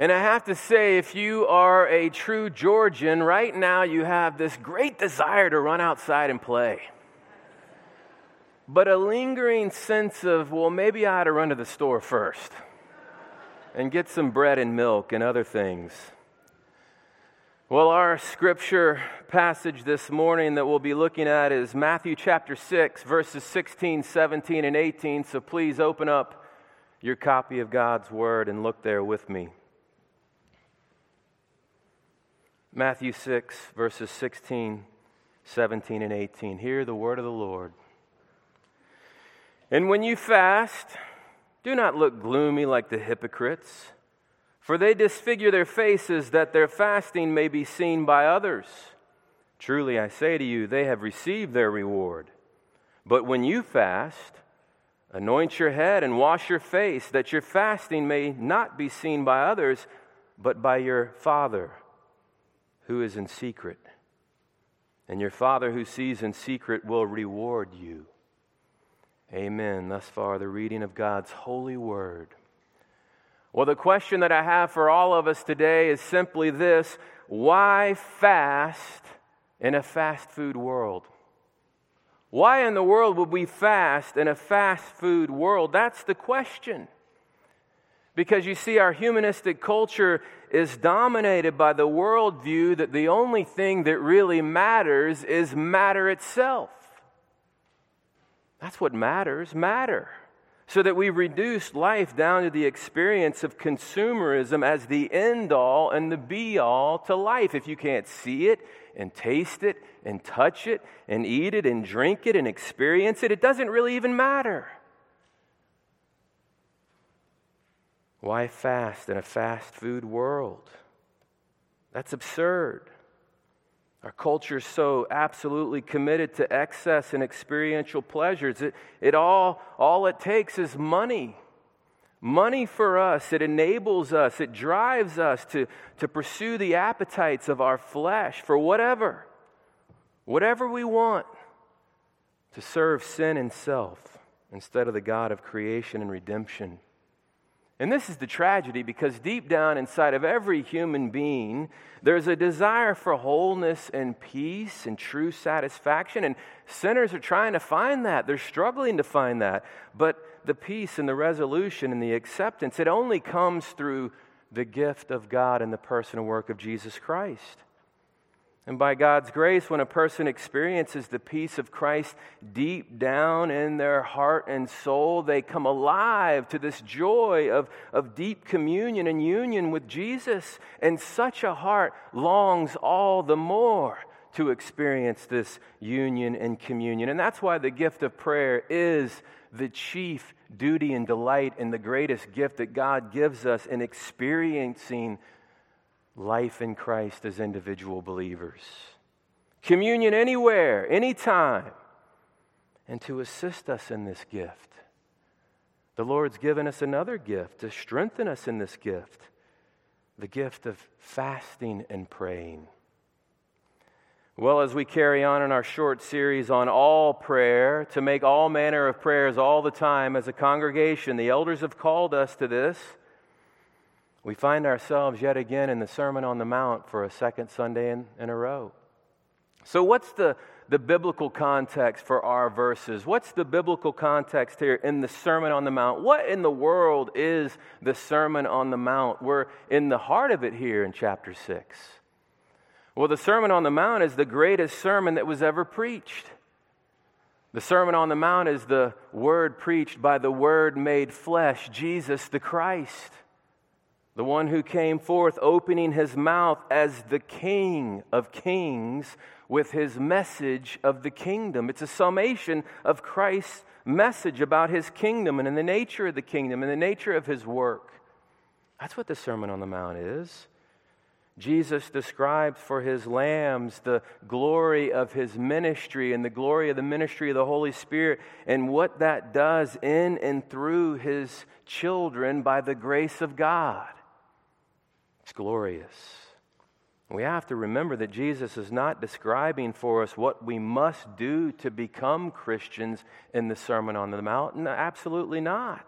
And I have to say, if you are a true Georgian, right now you have this great desire to run outside and play. But a lingering sense of, well, maybe I ought to run to the store first and get some bread and milk and other things. Well, our scripture passage this morning that we'll be looking at is Matthew chapter 6, verses 16, 17, and 18. So please open up your copy of God's Word and look there with me. Matthew 6, verses 16, 17, and 18. Hear the word of the Lord. And when you fast, do not look gloomy like the hypocrites, for they disfigure their faces that their fasting may be seen by others. Truly, I say to you, they have received their reward. But when you fast, anoint your head and wash your face, that your fasting may not be seen by others, but by your Father who is in secret. And your Father who sees in secret will reward you. Amen. Thus far, the reading of God's holy word. Well, the question that I have for all of us today is simply this why fast in a fast food world? Why in the world would we fast in a fast food world? That's the question. Because you see, our humanistic culture is dominated by the worldview that the only thing that really matters is matter itself. That's what matters, matter. So that we reduce life down to the experience of consumerism as the end all and the be all to life. If you can't see it and taste it and touch it and eat it and drink it and experience it, it doesn't really even matter. Why fast in a fast food world? That's absurd. Our culture is so absolutely committed to excess and experiential pleasures. It, it all, all it takes is money. Money for us, it enables us, it drives us to, to pursue the appetites of our flesh for whatever, whatever we want, to serve sin and self instead of the God of creation and redemption. And this is the tragedy because deep down inside of every human being, there's a desire for wholeness and peace and true satisfaction. And sinners are trying to find that. They're struggling to find that. But the peace and the resolution and the acceptance, it only comes through the gift of God and the person and work of Jesus Christ. And by God's grace, when a person experiences the peace of Christ deep down in their heart and soul, they come alive to this joy of, of deep communion and union with Jesus. And such a heart longs all the more to experience this union and communion. And that's why the gift of prayer is the chief duty and delight and the greatest gift that God gives us in experiencing life in Christ as individual believers. Communion anywhere, anytime, and to assist us in this gift. The Lord's given us another gift to strengthen us in this gift the gift of fasting and praying. Well, as we carry on in our short series on all prayer, to make all manner of prayers all the time as a congregation, the elders have called us to this we find ourselves yet again in the Sermon on the Mount for a second Sunday in, in a row. So, what's the, the biblical context for our verses? What's the biblical context here in the Sermon on the Mount? What in the world is the Sermon on the Mount? We're in the heart of it here in chapter 6. Well, the Sermon on the Mount is the greatest sermon that was ever preached. The Sermon on the Mount is the word preached by the Word made flesh, Jesus the Christ the one who came forth opening his mouth as the King of kings with his message of the kingdom. It's a summation of Christ's message about his kingdom and in the nature of the kingdom and the nature of his work. That's what the Sermon on the Mount is. Jesus describes for his lambs the glory of his ministry and the glory of the ministry of the Holy Spirit and what that does in and through his children by the grace of God. It's glorious. We have to remember that Jesus is not describing for us what we must do to become Christians in the Sermon on the Mount. Absolutely not.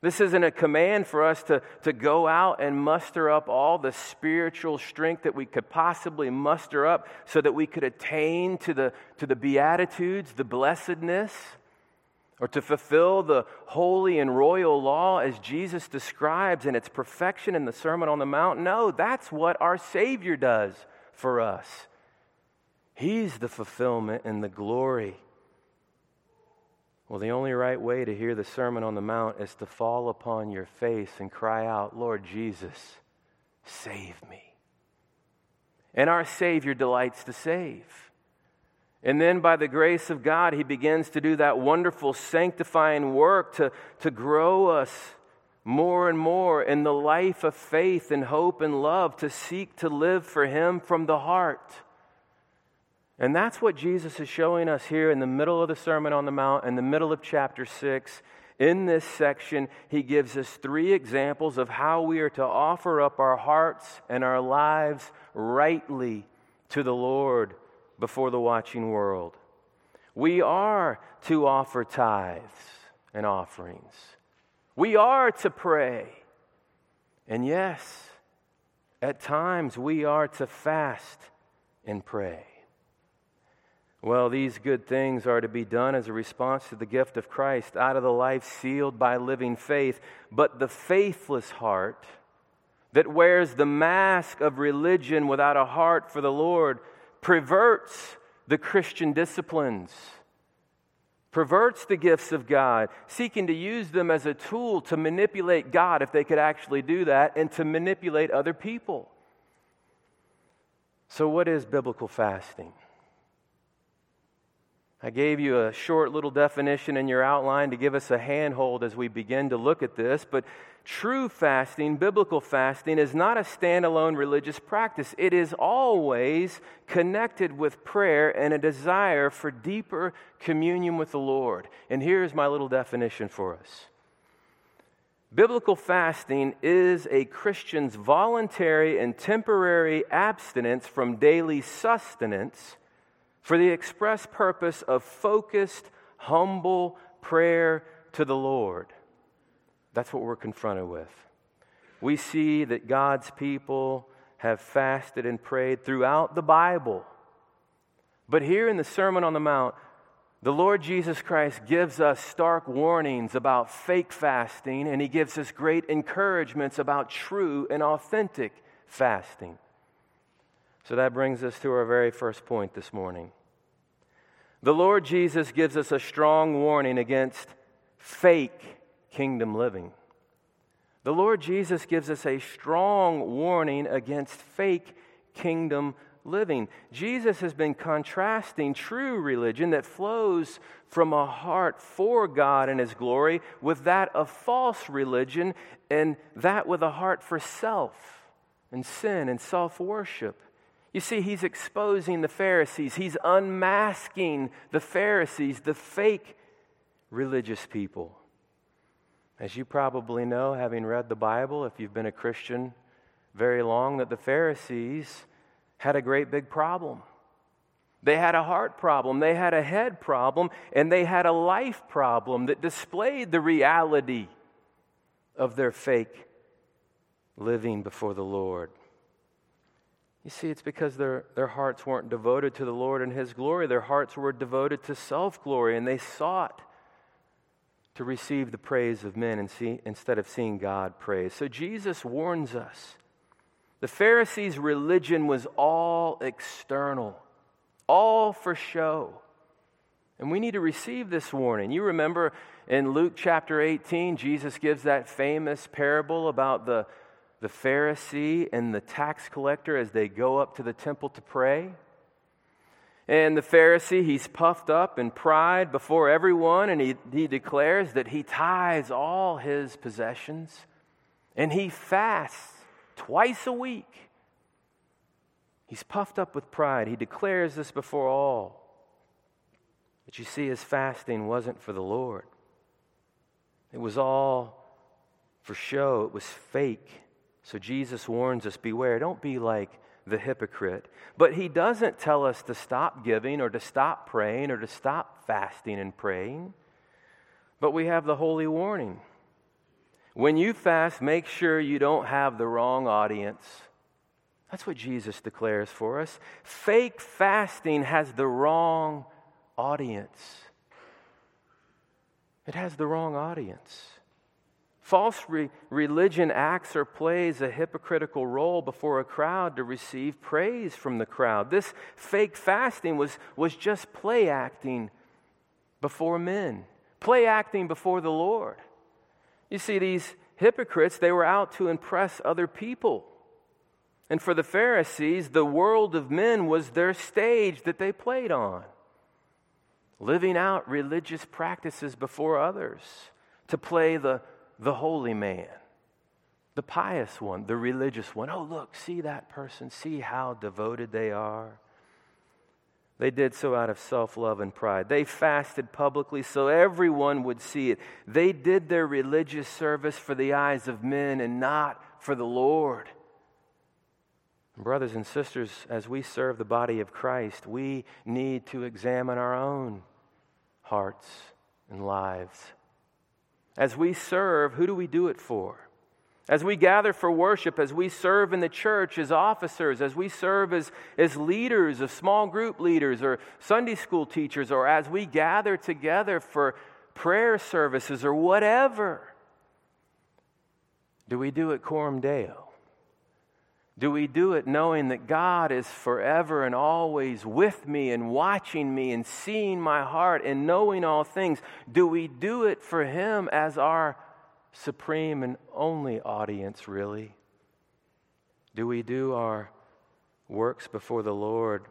This isn't a command for us to, to go out and muster up all the spiritual strength that we could possibly muster up so that we could attain to the, to the Beatitudes, the blessedness, or to fulfill the holy and royal law as Jesus describes in its perfection in the Sermon on the Mount. No, that's what our Savior does for us. He's the fulfillment and the glory well, the only right way to hear the Sermon on the Mount is to fall upon your face and cry out, Lord Jesus, save me. And our Savior delights to save. And then, by the grace of God, He begins to do that wonderful sanctifying work to, to grow us more and more in the life of faith and hope and love, to seek to live for Him from the heart. And that's what Jesus is showing us here in the middle of the Sermon on the Mount, in the middle of chapter 6. In this section, he gives us three examples of how we are to offer up our hearts and our lives rightly to the Lord before the watching world. We are to offer tithes and offerings. We are to pray. And yes, at times we are to fast and pray. Well, these good things are to be done as a response to the gift of Christ out of the life sealed by living faith. But the faithless heart that wears the mask of religion without a heart for the Lord perverts the Christian disciplines, perverts the gifts of God, seeking to use them as a tool to manipulate God, if they could actually do that, and to manipulate other people. So, what is biblical fasting? I gave you a short little definition in your outline to give us a handhold as we begin to look at this, but true fasting, biblical fasting, is not a standalone religious practice. It is always connected with prayer and a desire for deeper communion with the Lord. And here's my little definition for us. Biblical fasting is a Christian's voluntary and temporary abstinence from daily sustenance for the express purpose of focused, humble prayer to the Lord. That's what we're confronted with. We see that God's people have fasted and prayed throughout the Bible. But here in the Sermon on the Mount, the Lord Jesus Christ gives us stark warnings about fake fasting, and He gives us great encouragements about true and authentic fasting. So that brings us to our very first point this morning. The Lord Jesus gives us a strong warning against fake kingdom living. The Lord Jesus gives us a strong warning against fake kingdom living. Jesus has been contrasting true religion that flows from a heart for God and His glory with that of false religion and that with a heart for self and sin and self worship. You see, he's exposing the Pharisees, he's unmasking the Pharisees, the fake religious people. As you probably know, having read the Bible, if you've been a Christian very long, that the Pharisees had a great big problem. They had a heart problem, they had a head problem, and they had a life problem that displayed the reality of their fake living before the Lord. You see, it's because their, their hearts weren't devoted to the Lord and His glory. Their hearts were devoted to self glory, and they sought to receive the praise of men and see, instead of seeing God praise. So Jesus warns us. The Pharisees' religion was all external, all for show. And we need to receive this warning. You remember in Luke chapter 18, Jesus gives that famous parable about the the Pharisee and the tax collector as they go up to the temple to pray. And the Pharisee, he's puffed up in pride before everyone, and he, he declares that he tithes all his possessions and he fasts twice a week. He's puffed up with pride. He declares this before all. But you see, his fasting wasn't for the Lord, it was all for show, it was fake. So Jesus warns us beware, don't be like the hypocrite. But he doesn't tell us to stop giving or to stop praying or to stop fasting and praying. But we have the holy warning When you fast, make sure you don't have the wrong audience. That's what Jesus declares for us. Fake fasting has the wrong audience. It has the wrong audience. False re- religion acts or plays a hypocritical role before a crowd to receive praise from the crowd. This fake fasting was, was just play acting before men, play acting before the Lord. You see, these hypocrites, they were out to impress other people. And for the Pharisees, the world of men was their stage that they played on, living out religious practices before others to play the the holy man, the pious one, the religious one. Oh, look, see that person, see how devoted they are. They did so out of self love and pride. They fasted publicly so everyone would see it. They did their religious service for the eyes of men and not for the Lord. Brothers and sisters, as we serve the body of Christ, we need to examine our own hearts and lives. As we serve, who do we do it for? As we gather for worship, as we serve in the church as officers, as we serve as, as leaders of small group leaders or Sunday school teachers, or as we gather together for prayer services or whatever, do we do it coram deo? Do we do it knowing that God is forever and always with me and watching me and seeing my heart and knowing all things? Do we do it for Him as our supreme and only audience, really? Do we do our works before the Lord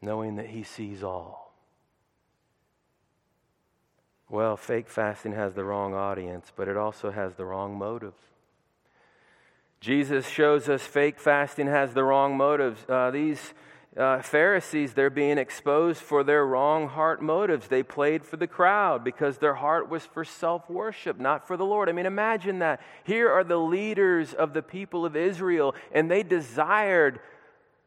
knowing that He sees all? Well, fake fasting has the wrong audience, but it also has the wrong motive. Jesus shows us fake fasting has the wrong motives. Uh, these uh, Pharisees, they're being exposed for their wrong heart motives. They played for the crowd because their heart was for self worship, not for the Lord. I mean, imagine that. Here are the leaders of the people of Israel, and they desired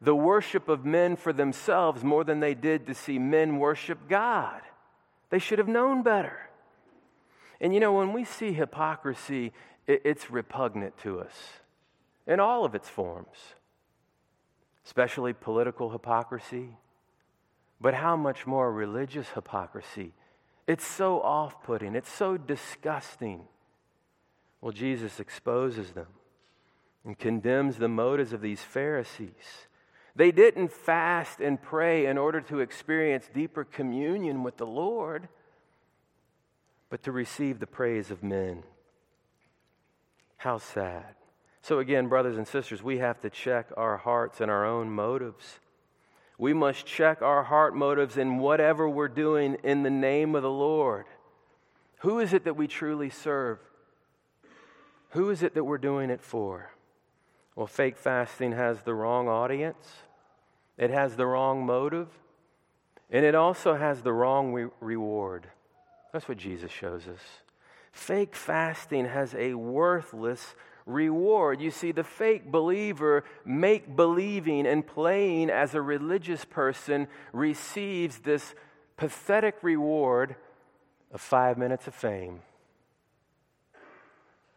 the worship of men for themselves more than they did to see men worship God. They should have known better. And you know, when we see hypocrisy, it, it's repugnant to us in all of its forms, especially political hypocrisy, but how much more religious hypocrisy? It's so off putting, it's so disgusting. Well, Jesus exposes them and condemns the motives of these Pharisees. They didn't fast and pray in order to experience deeper communion with the Lord, but to receive the praise of men. How sad. So, again, brothers and sisters, we have to check our hearts and our own motives. We must check our heart motives in whatever we're doing in the name of the Lord. Who is it that we truly serve? Who is it that we're doing it for? Well, fake fasting has the wrong audience, it has the wrong motive, and it also has the wrong re- reward. That's what Jesus shows us. Fake fasting has a worthless reward. You see, the fake believer, make believing and playing as a religious person, receives this pathetic reward of five minutes of fame.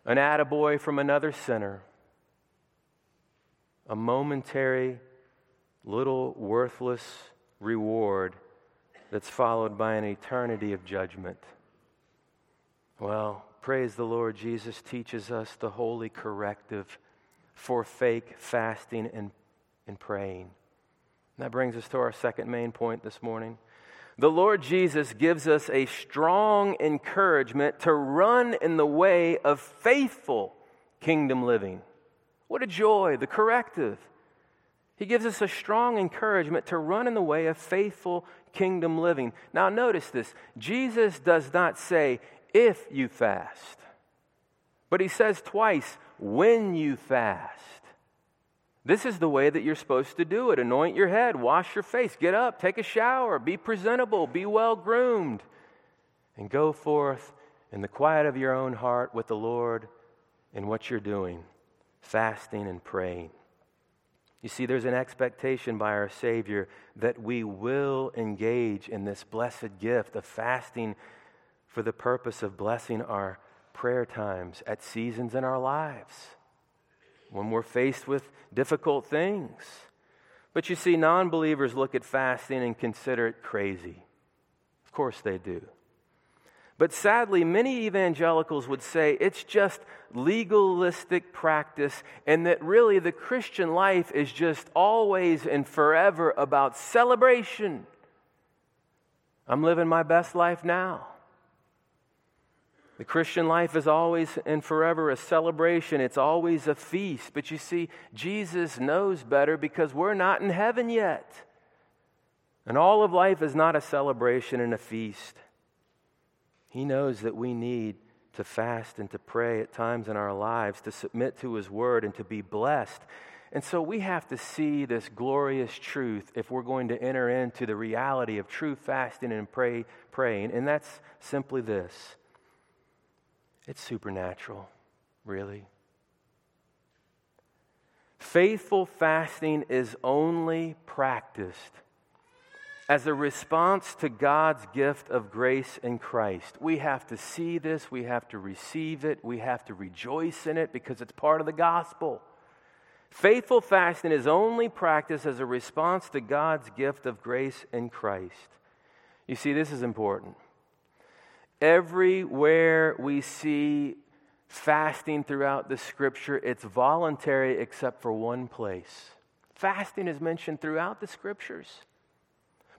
An attaboy from another sinner. A momentary, little worthless reward that's followed by an eternity of judgment. Well, Praise the Lord. Jesus teaches us the holy corrective for fake fasting and, and praying. And that brings us to our second main point this morning. The Lord Jesus gives us a strong encouragement to run in the way of faithful kingdom living. What a joy, the corrective. He gives us a strong encouragement to run in the way of faithful kingdom living. Now, notice this Jesus does not say, if you fast. But he says twice, when you fast. This is the way that you're supposed to do it. Anoint your head, wash your face, get up, take a shower, be presentable, be well groomed, and go forth in the quiet of your own heart with the Lord in what you're doing, fasting and praying. You see, there's an expectation by our Savior that we will engage in this blessed gift of fasting for the purpose of blessing our prayer times at seasons in our lives when we're faced with difficult things. But you see, non believers look at fasting and consider it crazy. Of course they do. But sadly, many evangelicals would say it's just legalistic practice, and that really the Christian life is just always and forever about celebration. I'm living my best life now. The Christian life is always and forever a celebration, it's always a feast. But you see, Jesus knows better because we're not in heaven yet. And all of life is not a celebration and a feast. He knows that we need to fast and to pray at times in our lives, to submit to His word and to be blessed. And so we have to see this glorious truth if we're going to enter into the reality of true fasting and pray, praying. And that's simply this it's supernatural, really. Faithful fasting is only practiced as a response to God's gift of grace in Christ. We have to see this, we have to receive it, we have to rejoice in it because it's part of the gospel. Faithful fasting is only practiced as a response to God's gift of grace in Christ. You see, this is important. Everywhere we see fasting throughout the scripture, it's voluntary except for one place. Fasting is mentioned throughout the scriptures.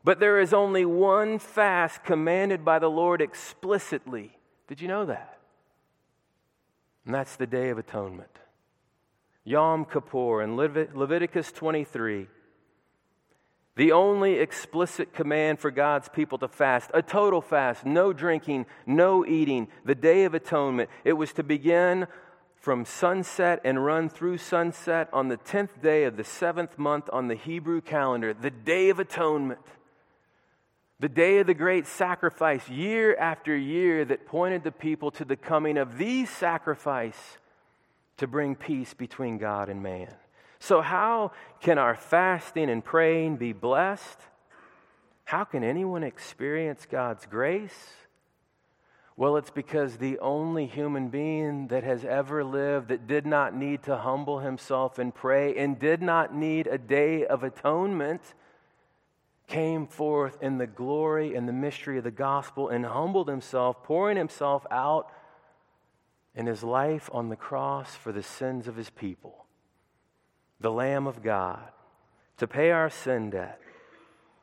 But there is only one fast commanded by the Lord explicitly. Did you know that? And that's the Day of Atonement. Yom Kippur in Leviticus 23 the only explicit command for God's people to fast, a total fast, no drinking, no eating, the Day of Atonement. It was to begin from sunset and run through sunset on the 10th day of the seventh month on the Hebrew calendar, the Day of Atonement. The day of the great sacrifice, year after year, that pointed the people to the coming of the sacrifice to bring peace between God and man. So, how can our fasting and praying be blessed? How can anyone experience God's grace? Well, it's because the only human being that has ever lived that did not need to humble himself and pray and did not need a day of atonement came forth in the glory and the mystery of the gospel and humbled himself, pouring himself out in his life on the cross for the sins of his people the Lamb of God, to pay our sin debt,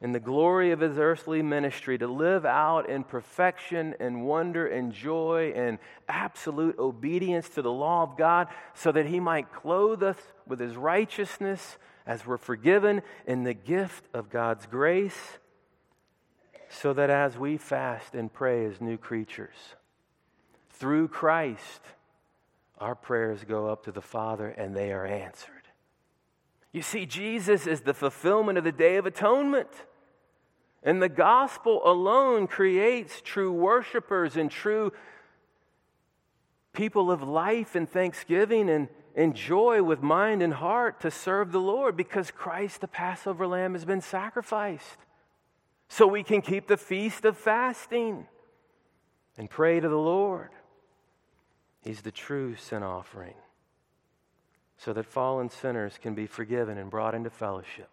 in the glory of his earthly ministry, to live out in perfection and wonder and joy and absolute obedience to the law of God, so that he might clothe us with his righteousness as we're forgiven in the gift of God's grace, so that as we fast and pray as new creatures, through Christ, our prayers go up to the Father and they are answered. You see, Jesus is the fulfillment of the Day of Atonement. And the gospel alone creates true worshipers and true people of life and thanksgiving and, and joy with mind and heart to serve the Lord because Christ, the Passover lamb, has been sacrificed. So we can keep the feast of fasting and pray to the Lord. He's the true sin offering so that fallen sinners can be forgiven and brought into fellowship.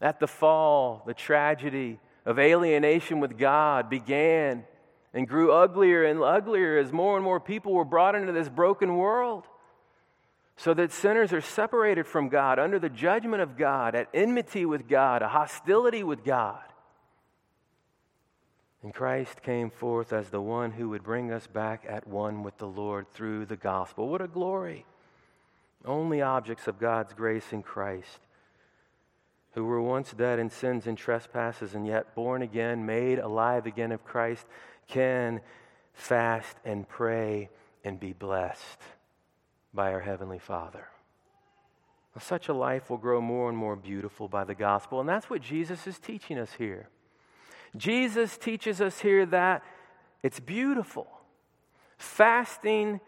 At the fall, the tragedy of alienation with God began and grew uglier and uglier as more and more people were brought into this broken world. So that sinners are separated from God, under the judgment of God, at enmity with God, a hostility with God. And Christ came forth as the one who would bring us back at one with the Lord through the gospel. What a glory! Only objects of God's grace in Christ, who were once dead in sins and trespasses and yet born again, made alive again of Christ, can fast and pray and be blessed by our Heavenly Father. Such a life will grow more and more beautiful by the gospel, and that's what Jesus is teaching us here. Jesus teaches us here that it's beautiful. Fasting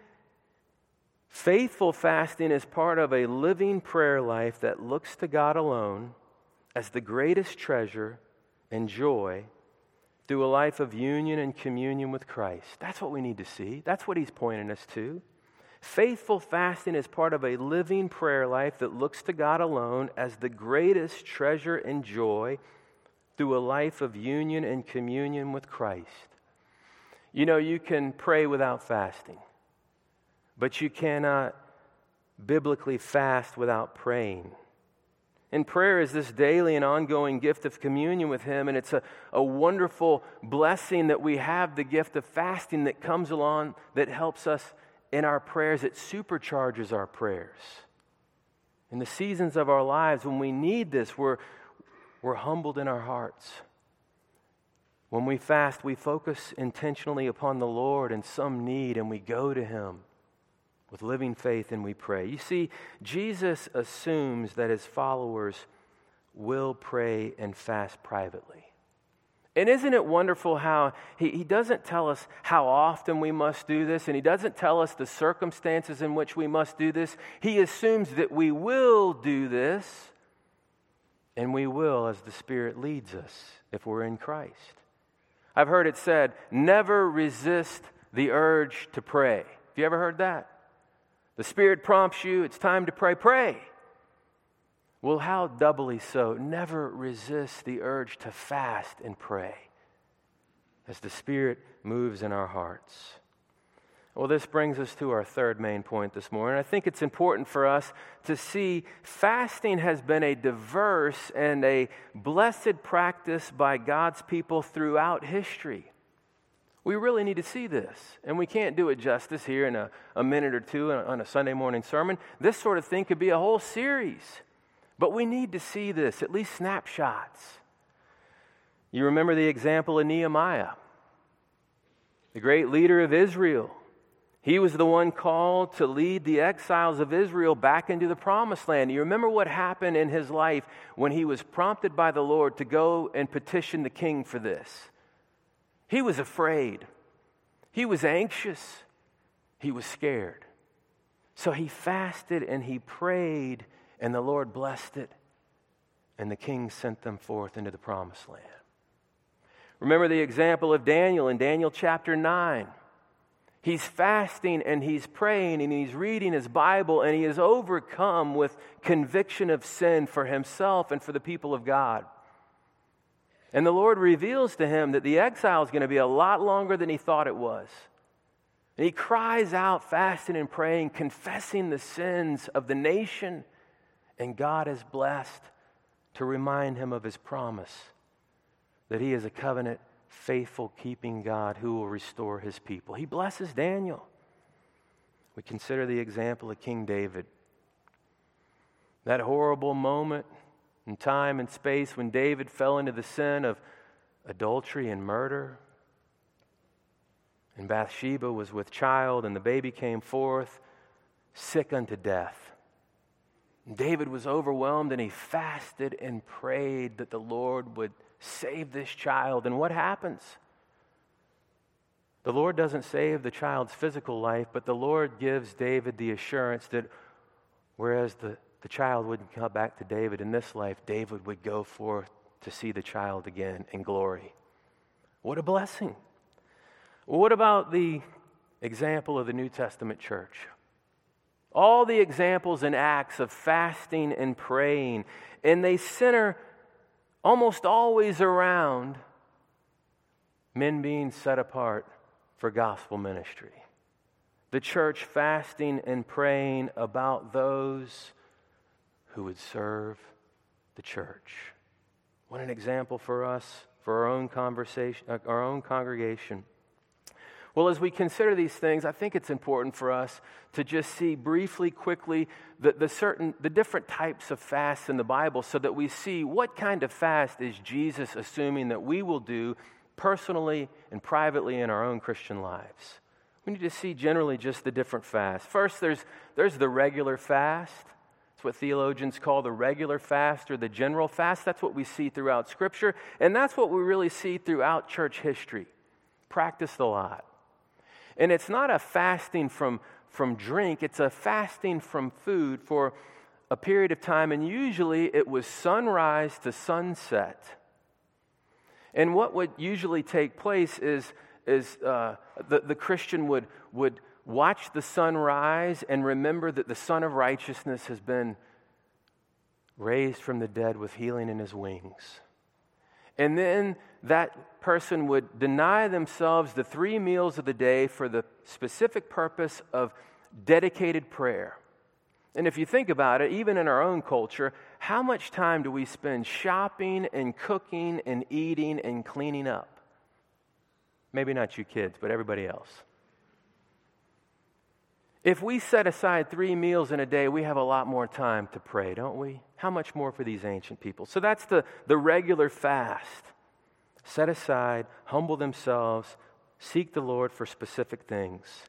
Faithful fasting is part of a living prayer life that looks to God alone as the greatest treasure and joy through a life of union and communion with Christ. That's what we need to see. That's what he's pointing us to. Faithful fasting is part of a living prayer life that looks to God alone as the greatest treasure and joy through a life of union and communion with Christ. You know, you can pray without fasting, but you cannot biblically fast without praying. And prayer is this daily and ongoing gift of communion with Him, and it's a, a wonderful blessing that we have the gift of fasting that comes along that helps us in our prayers, it supercharges our prayers. In the seasons of our lives when we need this, we're, we're humbled in our hearts. When we fast, we focus intentionally upon the Lord and some need, and we go to Him with living faith and we pray. You see, Jesus assumes that His followers will pray and fast privately. And isn't it wonderful how he, he doesn't tell us how often we must do this, and he doesn't tell us the circumstances in which we must do this. He assumes that we will do this, and we will as the Spirit leads us if we're in Christ. I've heard it said, never resist the urge to pray. Have you ever heard that? The Spirit prompts you, it's time to pray, pray. Well, how doubly so? Never resist the urge to fast and pray as the Spirit moves in our hearts. Well, this brings us to our third main point this morning. I think it's important for us to see fasting has been a diverse and a blessed practice by God's people throughout history. We really need to see this, and we can't do it justice here in a, a minute or two on a Sunday morning sermon. This sort of thing could be a whole series. But we need to see this, at least snapshots. You remember the example of Nehemiah, the great leader of Israel. He was the one called to lead the exiles of Israel back into the promised land. You remember what happened in his life when he was prompted by the Lord to go and petition the king for this? He was afraid, he was anxious, he was scared. So he fasted and he prayed and the Lord blessed it, and the king sent them forth into the promised land. Remember the example of Daniel in Daniel chapter 9. He's fasting and he's praying and he's reading his Bible and he is overcome with conviction of sin for himself and for the people of God. And the Lord reveals to him that the exile is going to be a lot longer than he thought it was. And he cries out, fasting and praying, confessing the sins of the nation and God is blessed to remind him of his promise that he is a covenant, faithful, keeping God who will restore his people. He blesses Daniel. We consider the example of King David. That horrible moment in time and space when David fell into the sin of adultery and murder. And Bathsheba was with child, and the baby came forth sick unto death. David was overwhelmed and he fasted and prayed that the Lord would save this child. And what happens? The Lord doesn't save the child's physical life, but the Lord gives David the assurance that whereas the, the child wouldn't come back to David in this life, David would go forth to see the child again in glory. What a blessing. what about the example of the New Testament church? All the examples and acts of fasting and praying, and they center almost always around men being set apart for gospel ministry. The church fasting and praying about those who would serve the church. What an example for us, for our own conversation, uh, our own congregation. Well, as we consider these things, I think it's important for us to just see briefly, quickly, the, the, certain, the different types of fasts in the Bible so that we see what kind of fast is Jesus assuming that we will do personally and privately in our own Christian lives. We need to see generally just the different fasts. First, there's, there's the regular fast. It's what theologians call the regular fast or the general fast. That's what we see throughout Scripture, and that's what we really see throughout church history. Practiced a lot. And it's not a fasting from, from drink, it's a fasting from food for a period of time. And usually it was sunrise to sunset. And what would usually take place is, is uh, the, the Christian would, would watch the sun rise and remember that the Son of Righteousness has been raised from the dead with healing in his wings. And then that person would deny themselves the three meals of the day for the specific purpose of dedicated prayer. And if you think about it, even in our own culture, how much time do we spend shopping and cooking and eating and cleaning up? Maybe not you kids, but everybody else. If we set aside three meals in a day, we have a lot more time to pray, don't we? How much more for these ancient people? So that's the, the regular fast. Set aside, humble themselves, seek the Lord for specific things.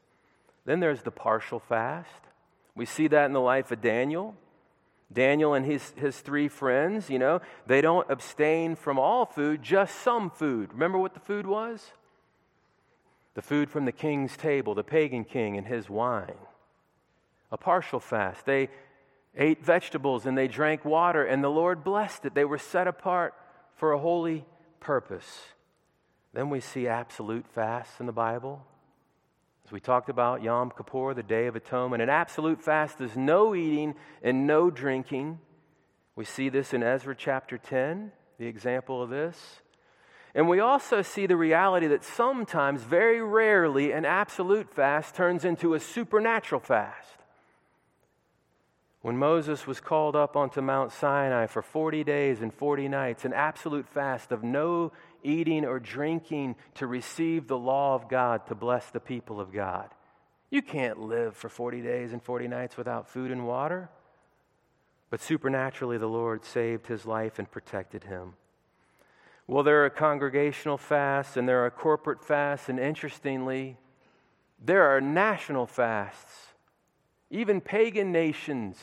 Then there's the partial fast. We see that in the life of Daniel. Daniel and his, his three friends, you know, they don't abstain from all food, just some food. Remember what the food was? The food from the king's table, the pagan king and his wine. A partial fast. They ate vegetables and they drank water, and the Lord blessed it. They were set apart for a holy purpose. Then we see absolute fasts in the Bible. As we talked about Yom Kippur, the Day of Atonement, an absolute fast is no eating and no drinking. We see this in Ezra chapter 10, the example of this. And we also see the reality that sometimes, very rarely, an absolute fast turns into a supernatural fast. When Moses was called up onto Mount Sinai for 40 days and 40 nights, an absolute fast of no eating or drinking to receive the law of God to bless the people of God. You can't live for 40 days and 40 nights without food and water. But supernaturally, the Lord saved his life and protected him. Well, there are congregational fasts and there are corporate fasts, and interestingly, there are national fasts. Even pagan nations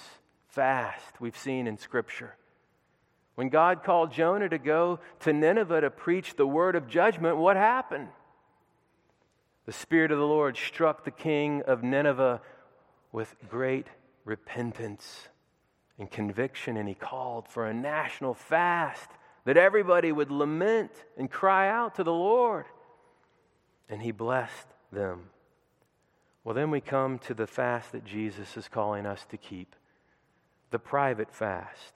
fast, we've seen in Scripture. When God called Jonah to go to Nineveh to preach the word of judgment, what happened? The Spirit of the Lord struck the king of Nineveh with great repentance and conviction, and he called for a national fast that everybody would lament and cry out to the Lord. And he blessed them. Well, then we come to the fast that Jesus is calling us to keep the private fast.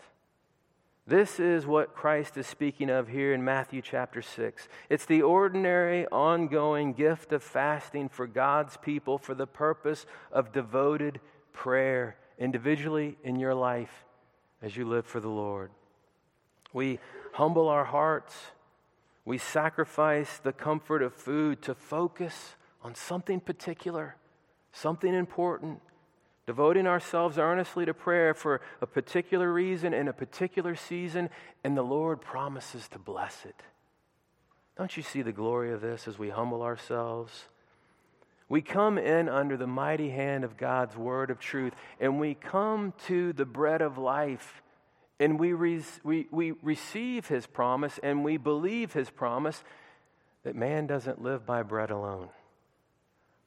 This is what Christ is speaking of here in Matthew chapter 6. It's the ordinary, ongoing gift of fasting for God's people for the purpose of devoted prayer individually in your life as you live for the Lord. We humble our hearts. We sacrifice the comfort of food to focus on something particular, something important, devoting ourselves earnestly to prayer for a particular reason in a particular season, and the Lord promises to bless it. Don't you see the glory of this as we humble ourselves? We come in under the mighty hand of God's word of truth, and we come to the bread of life and we, re- we, we receive his promise and we believe his promise that man doesn't live by bread alone,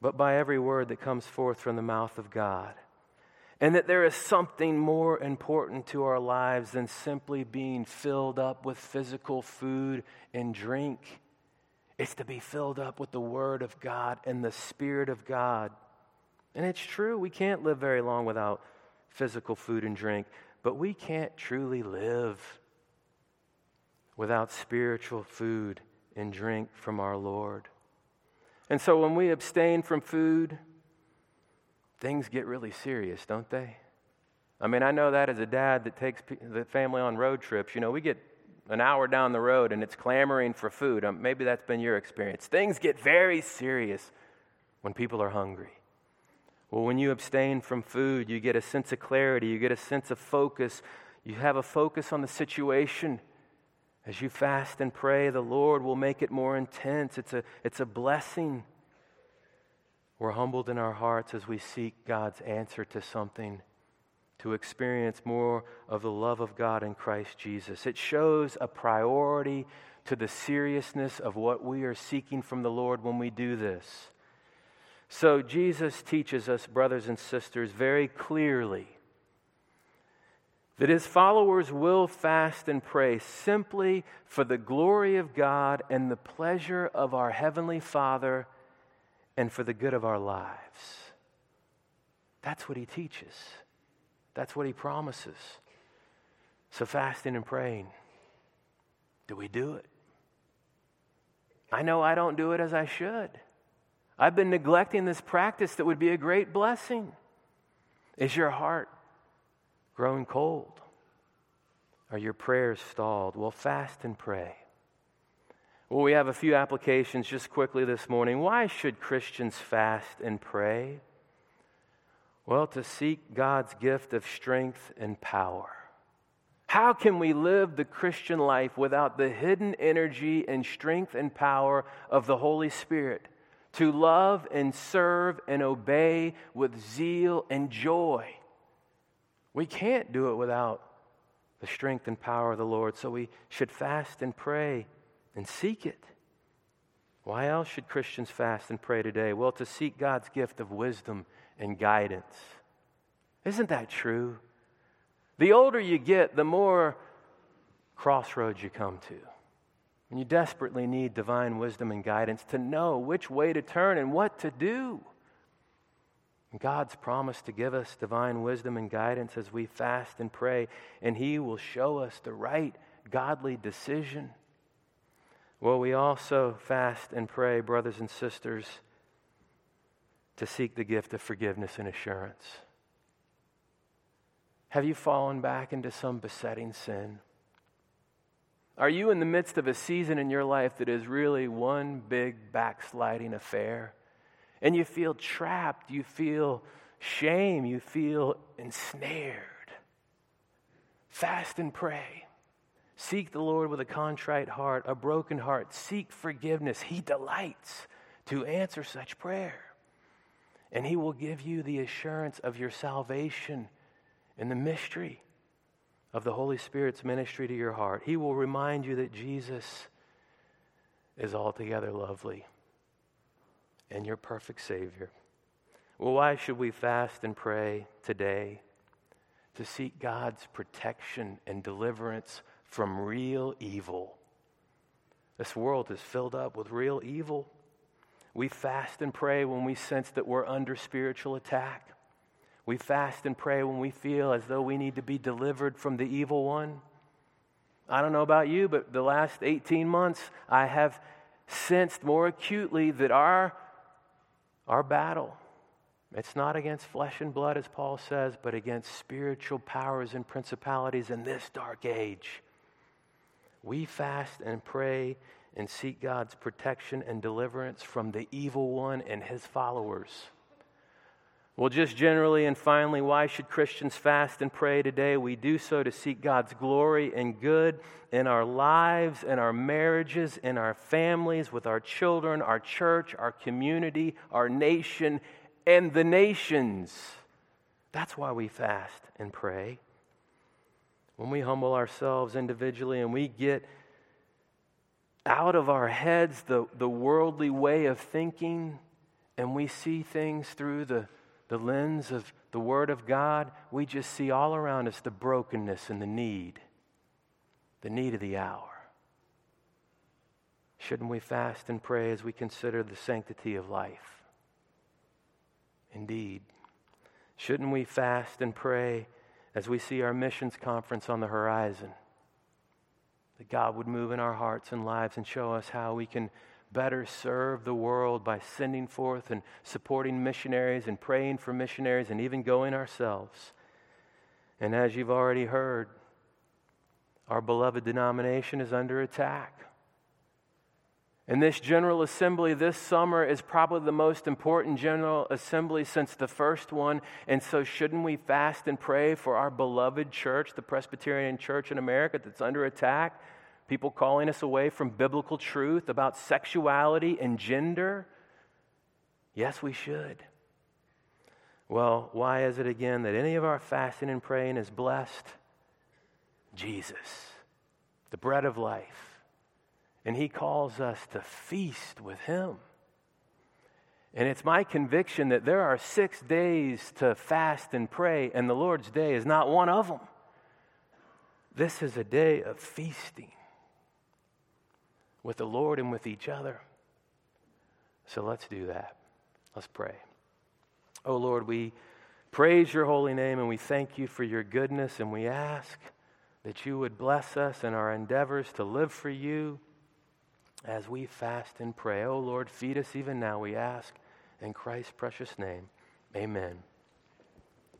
but by every word that comes forth from the mouth of God. And that there is something more important to our lives than simply being filled up with physical food and drink. It's to be filled up with the Word of God and the Spirit of God. And it's true, we can't live very long without physical food and drink. But we can't truly live without spiritual food and drink from our Lord. And so when we abstain from food, things get really serious, don't they? I mean, I know that as a dad that takes the family on road trips. You know, we get an hour down the road and it's clamoring for food. Um, maybe that's been your experience. Things get very serious when people are hungry. Well, when you abstain from food, you get a sense of clarity, you get a sense of focus, you have a focus on the situation. As you fast and pray, the Lord will make it more intense. It's a, it's a blessing. We're humbled in our hearts as we seek God's answer to something, to experience more of the love of God in Christ Jesus. It shows a priority to the seriousness of what we are seeking from the Lord when we do this. So Jesus teaches us, brothers and sisters, very clearly that his followers will fast and pray simply for the glory of God and the pleasure of our Heavenly Father and for the good of our lives. That's what he teaches, that's what he promises. So, fasting and praying, do we do it? I know I don't do it as I should. I've been neglecting this practice that would be a great blessing. Is your heart growing cold? Are your prayers stalled? Well, fast and pray. Well, we have a few applications just quickly this morning. Why should Christians fast and pray? Well, to seek God's gift of strength and power. How can we live the Christian life without the hidden energy and strength and power of the Holy Spirit? To love and serve and obey with zeal and joy. We can't do it without the strength and power of the Lord, so we should fast and pray and seek it. Why else should Christians fast and pray today? Well, to seek God's gift of wisdom and guidance. Isn't that true? The older you get, the more crossroads you come to. And you desperately need divine wisdom and guidance to know which way to turn and what to do. God's promised to give us divine wisdom and guidance as we fast and pray, and He will show us the right godly decision. Well, we also fast and pray, brothers and sisters, to seek the gift of forgiveness and assurance. Have you fallen back into some besetting sin? Are you in the midst of a season in your life that is really one big backsliding affair? And you feel trapped, you feel shame, you feel ensnared. Fast and pray. Seek the Lord with a contrite heart, a broken heart. Seek forgiveness. He delights to answer such prayer. And He will give you the assurance of your salvation in the mystery of the Holy Spirit's ministry to your heart. He will remind you that Jesus is altogether lovely and your perfect Savior. Well, why should we fast and pray today? To seek God's protection and deliverance from real evil. This world is filled up with real evil. We fast and pray when we sense that we're under spiritual attack. We fast and pray when we feel as though we need to be delivered from the evil one. I don't know about you, but the last 18 months, I have sensed more acutely that our, our battle, it's not against flesh and blood, as Paul says, but against spiritual powers and principalities in this dark age. We fast and pray and seek God's protection and deliverance from the evil one and his followers. Well, just generally and finally, why should Christians fast and pray today? We do so to seek God's glory and good in our lives, in our marriages, in our families, with our children, our church, our community, our nation, and the nations. That's why we fast and pray. When we humble ourselves individually and we get out of our heads the, the worldly way of thinking and we see things through the the lens of the Word of God, we just see all around us the brokenness and the need, the need of the hour. Shouldn't we fast and pray as we consider the sanctity of life? Indeed. Shouldn't we fast and pray as we see our missions conference on the horizon? That God would move in our hearts and lives and show us how we can better serve the world by sending forth and supporting missionaries and praying for missionaries and even going ourselves. And as you've already heard, our beloved denomination is under attack. And this General Assembly this summer is probably the most important General Assembly since the first one. And so, shouldn't we fast and pray for our beloved church, the Presbyterian Church in America, that's under attack? People calling us away from biblical truth about sexuality and gender? Yes, we should. Well, why is it again that any of our fasting and praying is blessed? Jesus, the bread of life. And he calls us to feast with him. And it's my conviction that there are six days to fast and pray, and the Lord's day is not one of them. This is a day of feasting with the Lord and with each other. So let's do that. Let's pray. Oh Lord, we praise your holy name and we thank you for your goodness and we ask that you would bless us in our endeavors to live for you as we fast and pray. Oh Lord, feed us even now, we ask. In Christ's precious name, amen.